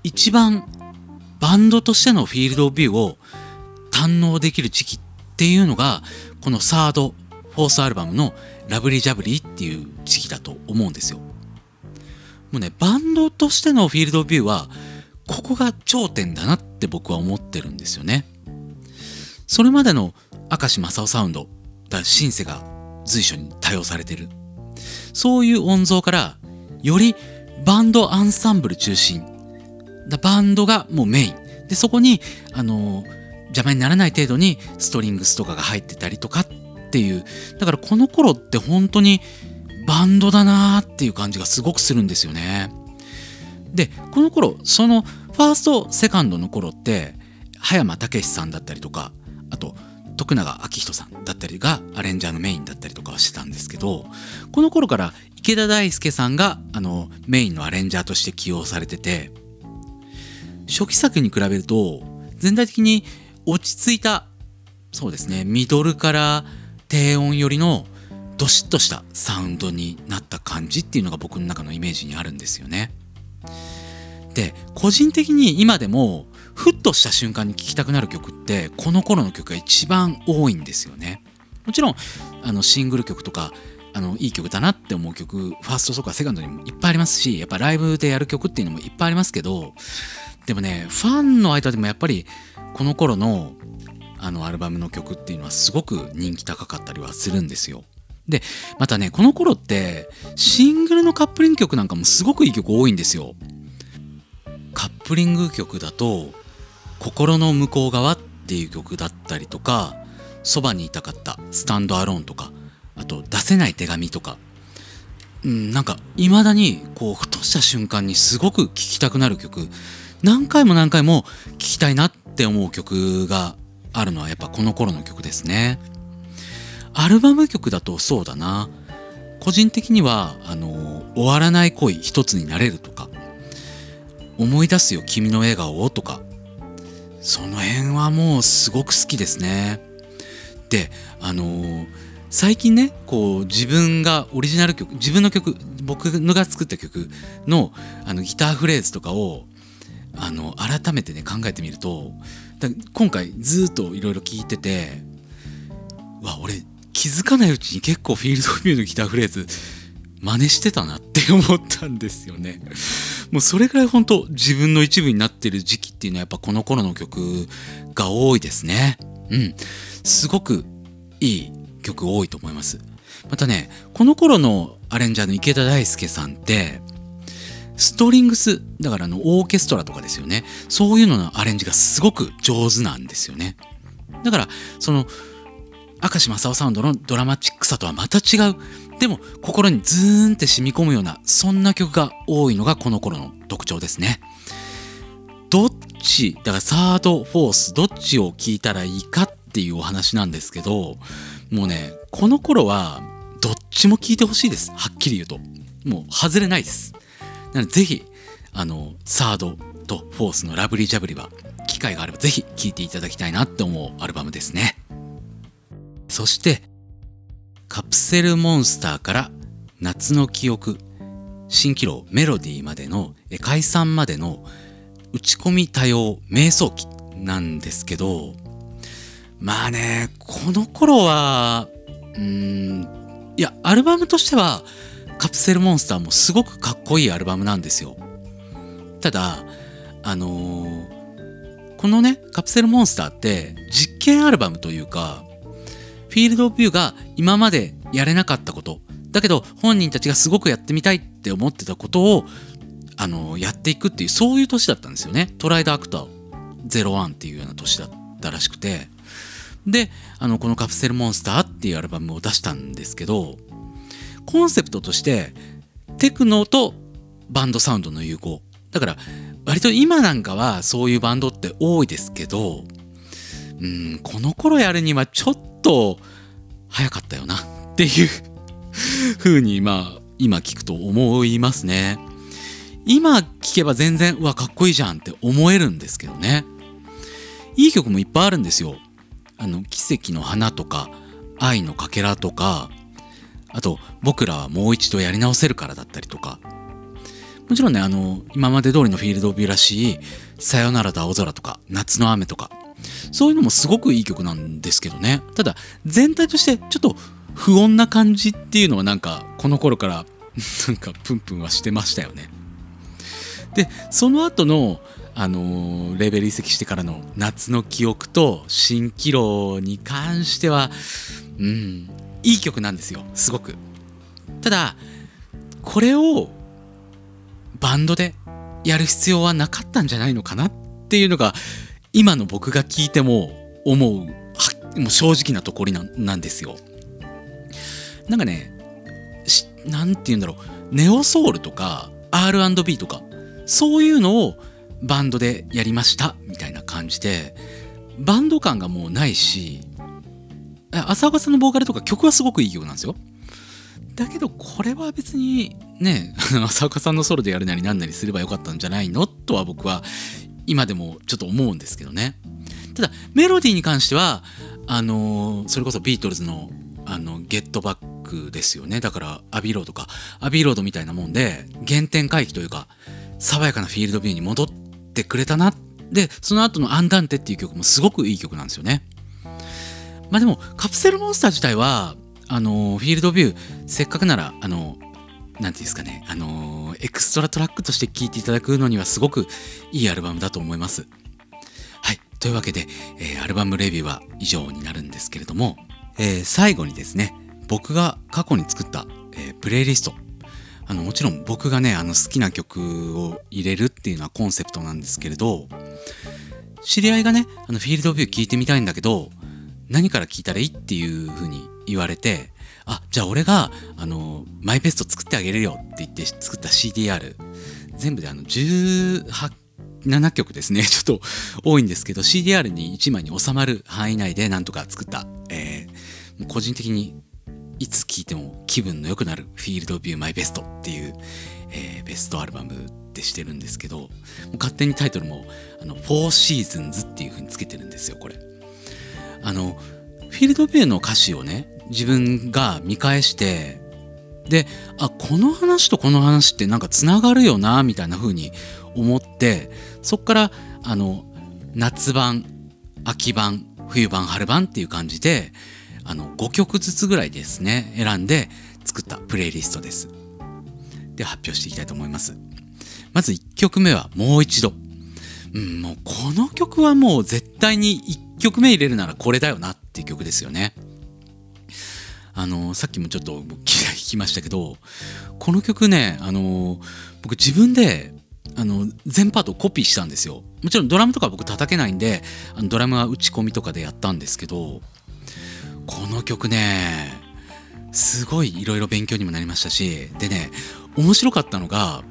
一番バンドとしての FIELD OF VIEW を堪能できる時期っていうのがこのサードフォースアルバムの「ラブリージャブリー」っていう時期だと思うんですよ。もうねバンドとしてのフィールドビューはここが頂点だなって僕は思ってるんですよね。それまでの明石正夫サウンドだシンセが随所に多用されてるそういう音像からよりバンドアンサンブル中心。だバンドがもうメイン。でそこにあの邪魔にならない程度にストリングスとかが入ってたりとかっていう。だからこの頃って本当にバンドだなーっていう感じがすごくするんですよね。でこの頃そのファーストセカンドの頃って葉山武さんだったりとかあと徳永明人さんだったりがアレンジャーのメインだったりとかはしてたんですけどこの頃から池田大輔さんがあのメインのアレンジャーとして起用されてて初期作に比べると全体的に落ち着いたそうですねミドルから低音寄りのドシッとしたサウンドになった感じっていうのが僕の中のイメージにあるんですよね。で個人的に今でもふっとした瞬間に聴きたくなる曲ってこの頃の曲が一番多いんですよね。もちろんあのシングル曲とかあのいい曲だなって思う曲ファーストとかセカンドにもいっぱいありますしやっぱライブでやる曲っていうのもいっぱいありますけどでもねファンの間でもやっぱりこの頃のあのアルバムの曲っていうのはすごく人気高かったりはするんですよ。でまたねこの頃ってシングルのカップリング曲なんかもすごくいい曲多いんですよ。カップリング曲だと「心の向こう側」っていう曲だったりとか「そばにいたかった」「スタンドアローン」とかあと「出せない手紙」とか、うん、なんかいまだにこうふとした瞬間にすごく聴きたくなる曲。何回も何回も聴きたいなって思う曲があるのはやっぱこの頃の曲ですね。アルバム曲だとそうだな。個人的にはあの終わらない恋一つになれるとか。思い出すよ君の笑顔をとか。その辺はもうすごく好きですね。であのー最近ねこう自分がオリジナル曲自分の曲僕が作った曲のあのギターフレーズとかをあの改めてね考えてみると今回ずっといろいろ聞いててわ俺気づかないうちに結構フィールドビューのギターフレーズ真似してたなって思ったんですよね。もうそれぐらい本当自分の一部になってる時期っていうのはやっぱこの頃の曲が多いですね。うん。すごくいい曲多いと思います。またね、この頃のアレンジャーの池田大輔さんって、ストリングス、だからあのオーケストラとかですよね。そういうののアレンジがすごく上手なんですよね。だから、その、明石正夫サウンドのドラマチックさとはまた違う。でも、心にズーンって染み込むような、そんな曲が多いのがこの頃の特徴ですね。どっち、だからサード、フォース、どっちを聴いたらいいかっていうお話なんですけど、もうね、この頃は、どっちも聴いてほしいです。はっきり言うと。もう、外れないです。なので、ぜひ、あの、サードとフォースのラブリージャブリは、機会があればぜひ聴いていただきたいなって思うアルバムですね。そして、カプセルモンスターから夏の記憶、蜃気楼メロディーまでの、解散までの打ち込み多様瞑想期なんですけど、まあね、この頃は、うん、いや、アルバムとしては、カプセルモンスターもすごくかっこいいアルバムなんですよ。ただ、あのーこのね、カプセルモンスターって実験アルバムというか、フィールドビューが今までやれなかったこと、だけど本人たちがすごくやってみたいって思ってたことを、あのやっていくっていう、そういう年だったんですよね。トライドアクター01っていうような年だったらしくて。で、あの、このカプセルモンスターっていうアルバムを出したんですけど、コンセプトとして、テクノとバンドサウンドの融合。だから、割と今なんかはそういうバンドって多いですけど、うん、この頃やるにはちょっと早かったよなっていう風に、まあ、今聞くと思いますね。今聞けば全然、うわ、かっこいいじゃんって思えるんですけどね。いい曲もいっぱいあるんですよ。あの、奇跡の花とか、愛のかけらとか、あと、僕らはもう一度やり直せるからだったりとか。もちろんねあの今まで通りのフィールド・オブ・ビューらしい「さよならと青空」とか「夏の雨」とかそういうのもすごくいい曲なんですけどねただ全体としてちょっと不穏な感じっていうのはなんかこの頃から [laughs] なんかプンプンはしてましたよねでその後のあのレーベル移籍してからの夏の記憶と蜃気楼に関してはうんいい曲なんですよすごくただこれをバンドでやる必要はなかったんじゃないのかなっていうのが今の僕が聞いても思うはもう正直なところなんなんですよ。なんかねしなんて言うんだろう。ネオソウルとか R&B とかそういうのをバンドでやりましたみたいな感じでバンド感がもうないし浅岡さんのボーカルとか曲はすごくいい曲なんですよ。だけどこれは別にね [laughs] 浅岡さんのソロでやるなりなんなりすればよかったんじゃないのとは僕は今でもちょっと思うんですけどね。ただメロディーに関してはあのーそれこそビートルズのあの Get Back ですよね。だから Abbey Road か Abbey Road みたいなもんで原点回帰というか爽やかな FIELD OF VIEW に戻ってくれたな。でその後の「アンダンテ」っていう曲もすごくいい曲なんですよね。まあでも Capsule Monster 自体はあの FIELD OF VIEW せっかくならあのなんていうんですかねあの extra track として聴いていただくのにはすごくいいアルバムだと思います。はい。というわけで、えーアルバムレビューは以上になるんですけれども、えー最後にですね僕が過去に作った、えープレイリスト。あのもちろん僕がねあの好きな曲を入れるっていうのはコンセプトなんですけれど知り合いがねあのフィールドビュー聞いてみたいんだけど何から聞いたらいいっていう風に言われてあじゃあ俺があのマイベスト作ってあげるよって言って作った CDR 全部であの18 7曲ですね。[laughs] ちょっと多いんですけど CDR に1枚に収まる範囲内でなんとか作った、えー個人的にいつ聴いても気分の良くなるフィールドビューマイベストっていう、えーベストアルバムでしてるんですけども勝手にタイトルもあの4シーズンズっていう風につけてるんですよこれ。あのフィールドビューの歌詞をね自分が見返してであこの話とこの話ってなんかつながるよなみたいな風に思ってそっからあの夏版秋版冬版春版っていう感じであの5曲ずつぐらいですね選んで作ったプレイリストです。で発表していきたいと思います。まず1曲目はもう一度。うんもうこの曲はもう絶対に1曲目入れるならこれだよなっていう曲ですよね。あのさっきもちょっと僕弾きましたけどこの曲ねあの僕自分であの全パートコピーしたんですよ。もちろんドラムとか僕叩けないんであのドラムは打ち込みとかでやったんですけどこの曲ねすごいいろいろ勉強にもなりましたしでね面白かったのが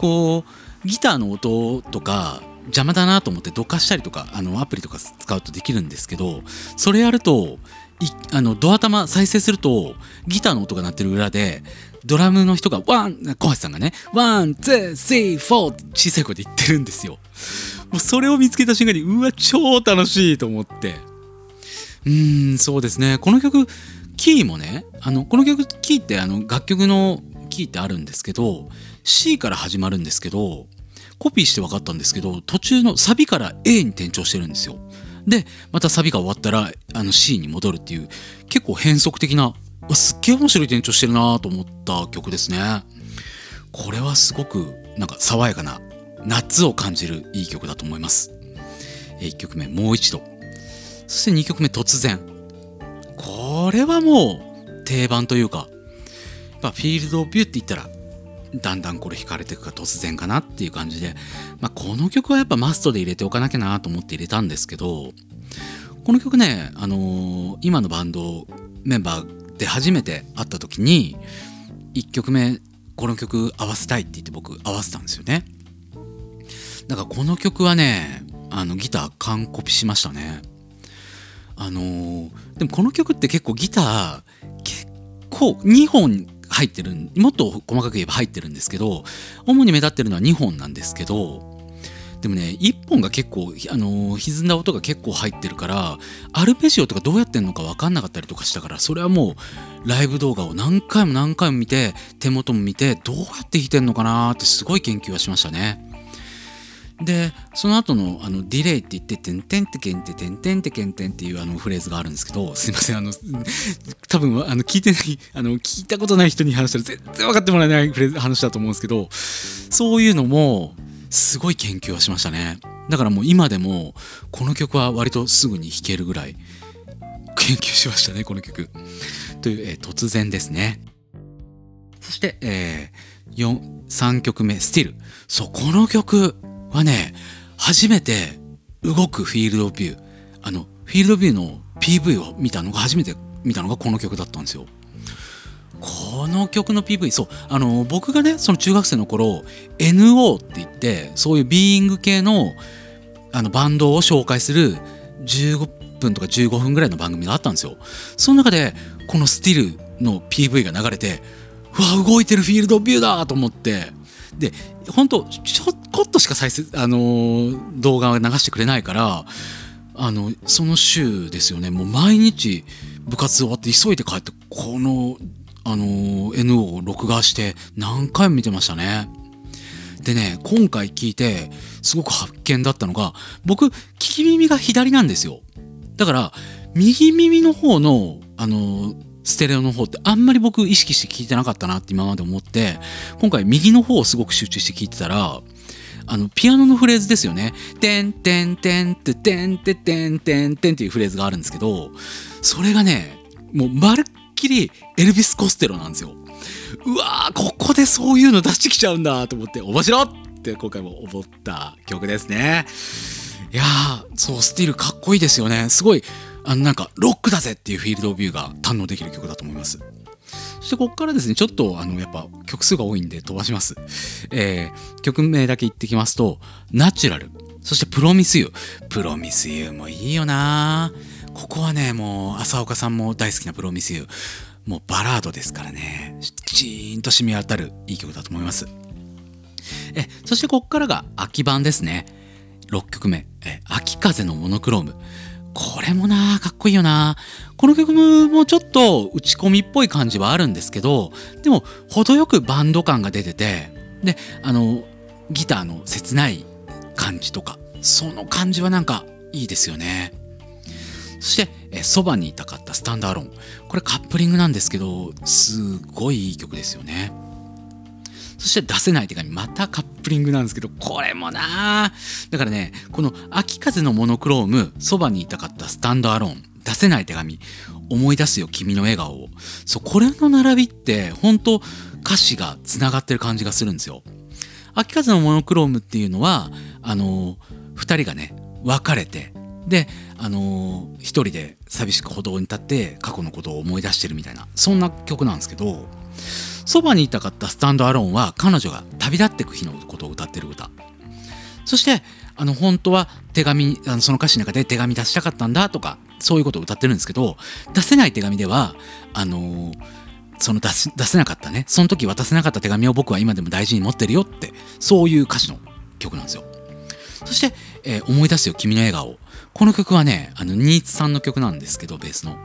こうギターの音とか邪魔だなと思ってどかしたりとかあのアプリとか使うとできるんですけどそれやるとあのど頭再生するとギターの音が鳴ってる裏でドラムの人が one 小橋さんがね one two three four って小さい声で言ってるんですよ。もうそれを見つけた瞬間にうわ超楽しいと思って。うーんそうですね。この曲キーもねあのこの曲キーってあの楽曲のキーってあるんですけど C から始まるんですけどコピーして分かったんですけど途中のサビから A に転調してるんですよ。でまたサビが終わったらあの C に戻るっていう結構変則的なすっげえ面白い転調してるなと思った曲ですね。これはすごくなんか爽やかな夏を感じるいい曲だと思います。1曲目もう一度。そして2曲目突然。これはもう定番というかやっぱフィールドオブビューって言ったらだんだんこれ惹かれていくか突然かなっていう感じで、まあ、この曲はやっぱマストで入れておかなきゃなと思って入れたんですけどこの曲ね、あのー今のバンドメンバーで初めて会った時に1曲目この曲合わせたいって言って僕合わせたんですよね。だからこの曲はねあのギター完コピしましたね。あのーでもこの曲って結構ギター結構2本入ってるもっと細かく言えば入ってるんですけど主に目立ってるのは2本なんですけどでもね1本が結構、あの歪んだ音が結構入ってるからアルペジオとかどうやってんのか分かんなかったりとかしたからそれはもうライブ動画を何回も何回も見て手元も見てどうやって弾いてんのかなってすごい研究はしましたね。でその後のあのディレイって言って「てんてんてけんててんてんてけんてん」っていうあのフレーズがあるんですけどすいませんあの [laughs] 多分あの聞いてないあの聞いたことない人に話したら全然分かってもらえないフレーズ話だと思うんですけどそういうのもすごい研究はしましたね。だからもう今でもこの曲は割とすぐに弾けるぐらい研究しましたねこの曲。という、えー突然ですね。そして、えー、3曲目「スティルそうこの曲はね初めて動くフィールドビュー。あのフィールドビューの PV を見たのが初めて見たのがこの曲だったんですよ。この曲の PV そうあの僕がねその中学生の頃 NO って言ってそういうビーイング系のあのバンドを紹介する15分とか15分ぐらいの番組があったんですよ。その中でこの「スティルの PV が流れてうわ動いてるフィールドビューだと思ってで本当ちょこっとしか再生、あのー動画を流してくれないからあのその週ですよねもう毎日部活終わって急いで帰ってこの、あのー NO を録画して何回も見てましたね。でね今回聞いてすごく発見だったのが僕聞き耳が左なんですよだから右耳の方のあのステレオの方ってあんまり僕意識して聞いてなかったなって今まで思って今回右の方をすごく集中して聞いてたらあのピアノのフレーズですよね「てんてんてんててんてんてんてん」っていうフレーズがあるんですけどそれがねもうまるっきりエルビス・コステロなんですよ。うわーここでそういうの出してきちゃうんだと思って面白って今回も思った曲ですね。いやーそうスティールかっこいいですよねすごいあのなんかロックだぜっていうフィールドビューが堪能できる曲だと思います。そしてここからですねちょっとあのやっぱ曲数が多いんで飛ばします。えー曲名だけ言ってきますと「ナチュラル」そして「プロミスユー」プロミスユーもいいよな。ここはねもう浅岡さんも大好きなプロミスユー。もうバラードですからね。チーンと染み渡るいい曲だと思います。えそしてここからが秋版ですね。6曲目。え秋風のモノクローム。これもなかっこいいよな。この曲もちょっと打ち込みっぽい感じはあるんですけどでも程よくバンド感が出ててであのギターの切ない感じとかその感じはなんかいいですよね。そしてえ「そばにいたかったスタンダーロン」これカップリングなんですけどすっごいいい曲ですよね。そして出せない手紙またカップリングなんですけどこれもなだからねこの「秋風のモノクロームそばにいたかったスタンドアローン」出せない手紙思い出すよ君の笑顔を。そうこれの並びって本当歌詞がつながってる感じがするんですよ。秋風のモノクロームっていうのはあの2人がね別れてであのー一人で寂しく歩道に立って過去のことを思い出してるみたいなそんな曲なんですけどそばにいたかったスタンドアローンは彼女が旅立ってく日のことを歌ってる歌。そしてあの本当は手紙あのその歌詞の中で手紙出したかったんだとかそういうことを歌ってるんですけど出せない手紙ではあのーその出せなかったね。その時渡せなかった手紙を僕は今でも大事に持ってるよってそういう歌詞の曲なんですよ。そして、えー思い出すよ君の笑顔」この曲はねあの新津さんの曲なんですけどベースの。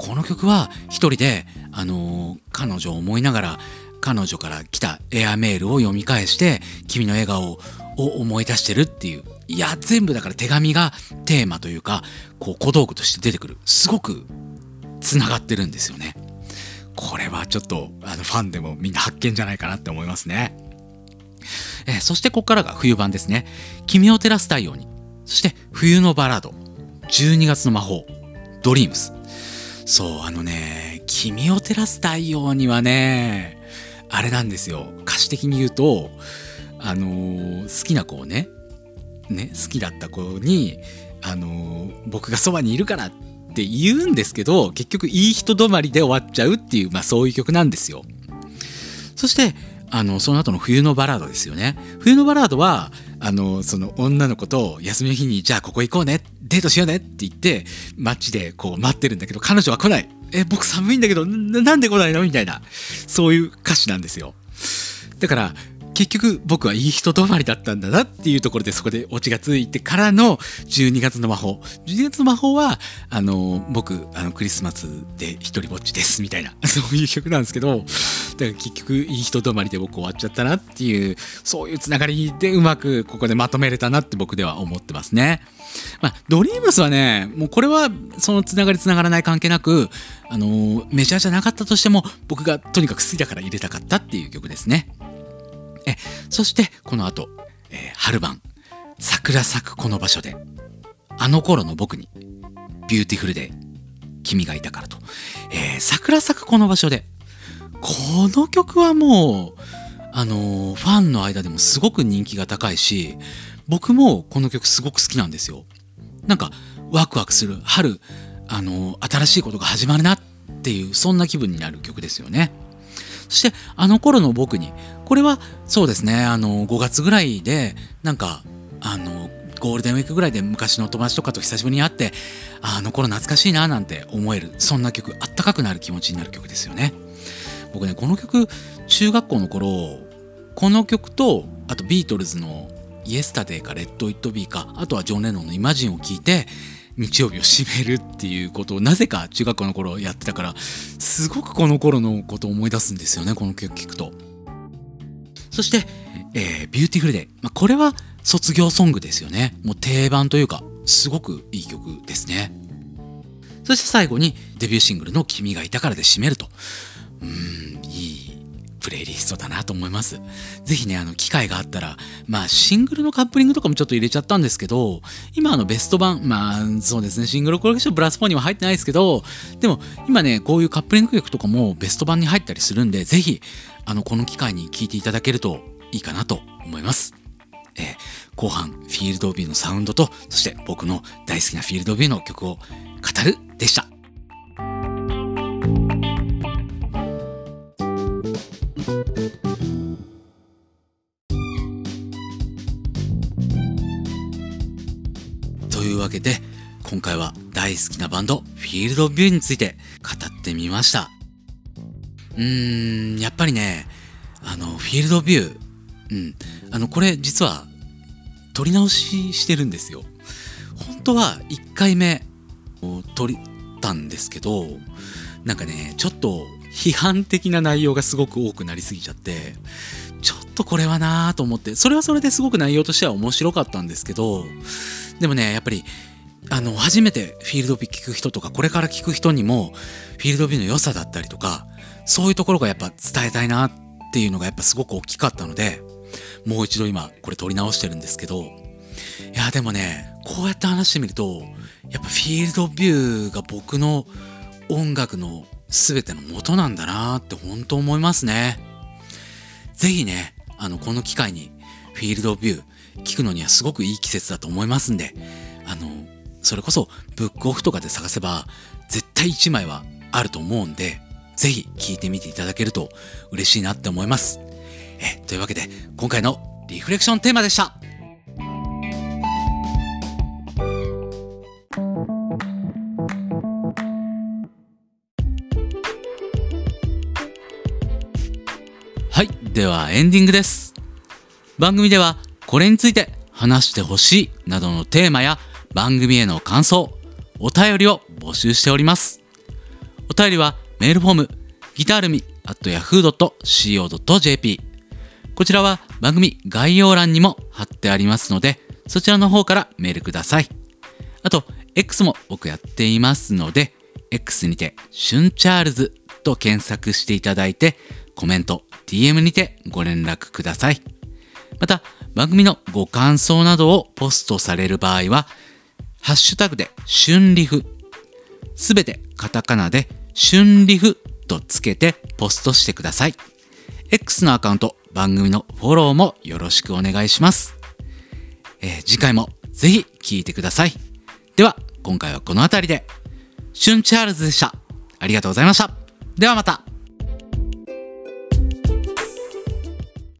この曲は一人で、あのー彼女を思いながら彼女から来たエアメールを読み返して君の笑顔を思い出してるっていういや全部だから手紙がテーマというかこう小道具として出てくる。すごくつながってるんですよね。これはちょっとあのファンでもみんな発見じゃないかなって思います。ねえそしてここからが冬版ですね「君を照らす太陽に」そして「冬のバラード」「12月の魔法」「ドリームス」そうあのね「君を照らす太陽に」はねあれなんですよ歌詞的に言うとあのー好きな子をねね好きだった子にあのー僕がそばにいるからって言うんですけど結局いい人止まりで終わっちゃうっていうまあそういう曲なんですよ。そしてあのその後の冬のバラードですよね。冬のバラードはあのその女の子と休みの日にじゃあここ行こうねっデートしようねって言って街でこう待ってるんだけど彼女は来ない。え僕寒いんだけどなんで来ないの？みたいなそういう歌詞なんですよ。だから結局僕はいい人止まりだったんだなっていうところでそこでオチがついてからの12月の魔法12月の魔法はあの僕あのクリスマスで一人ぼっちですみたいな [laughs] そういう曲なんですけどだから結局いい人止まりで僕終わっちゃったなっていうそういうつながりでうまくここでまとめれたなって僕では思ってますね。まあ、ドリームスはねもうこれはそのつながりつながらない関係なくあのメジャーじゃなかったとしても僕がとにかく好きだから入れたかったっていう曲ですね。えそしてこの後、えー終盤桜咲くこの場所であの頃の僕に Beautiful day 君がいたからと、えー桜咲くこの場所でこの曲はもうあのーファンの間でもすごく人気が高いし僕もこの曲すごく好きなんですよ。なんかワクワクする。春あの新しいことが始まるなっていうそんな気分になる曲ですよね。そしてあの頃の僕にこれはそうですねあの5月ぐらいでなんかあのゴールデンウィークぐらいで昔の友達とかと久しぶりに会ってあの頃懐かしいななんて思えるそんな曲あったかくなる気持ちになる曲ですよね。僕ねこの曲中学校の頃この曲とあとビートルズの「イエスタデー」か「レッド・イット・ビー」かあとはジョン・レノンの「イマジン」を聴いて日曜日を締めるっていうことをなぜか中学校の頃やってたからすごくこの頃のことを思い出すんですよねこの曲聴くと。そして、えー Beautiful day、まあ、これは卒業ソングですよね。もう定番というかすごくいい曲ですね。そして最後にデビューシングルの「君がいたから」で締めると。うんいいプレイリストだなと思います。ぜひねあの機会があったらまあシングルのカップリングとかもちょっと入れちゃったんですけど今あのベスト版まあそうですねシングルコレクションブラス4には入ってないですけどでも今ねこういうカップリング曲とかもベスト版に入ったりするんでぜひあのこの機会に聴いていただけるといいかなと思います。えー後半フィールドビューのサウンドとそして僕の大好きなフィールドビューの曲を語るでした。わけで今回は大好きなバンドフィールドビューについて語ってみました。うーんやっぱりねあのフィールドビューうんあのこれ実は撮り直ししてるんですよ。本当は1回目を撮ったんですけどなんかねちょっと批判的な内容がすごく多くなりすぎちゃってちょっとこれはなぁと思ってそれはそれですごく内容としては面白かったんですけどでもねやっぱりあの初めてフィールドビュー聞く人とかこれから聞く人にもフィールドビューの良さだったりとかそういうところがやっぱ伝えたいなっていうのがやっぱすごく大きかったのでもう一度今これ撮り直してるんですけどいやでもねこうやって話してみるとやっぱフィールドビューが僕の音楽の全ての元なんだなって本当思いますね。ぜひねあのこの機会にフィールドビュー聞くのにはすごくいい季節だと思いますんであのそれこそブックオフとかで探せば絶対1枚はあると思うんでぜひ聞いてみていただけると嬉しいなって思います。えというわけで今回のリフレクションテーマでした。はいではエンディングです。番組ではこれについて話してほしいなどのテーマや番組への感想お便りを募集しております。お便りはメールフォームギタールミ at yahoo.co.jp こちらは番組概要欄にも貼ってありますのでそちらの方からメールください。あと X も僕やっていますので X にてシュンチャールズと検索していただいてコメント DM にてご連絡ください。また番組のご感想などをポストされる場合はハッシュタグで春リフすべてカタカナで春リフとつけてポストしてください。X のアカウント番組のフォローもよろしくお願いします、えー次回もぜひ聞いてください。では今回はこの辺りで。シュンチャールズでした。ありがとうございました。ではまた。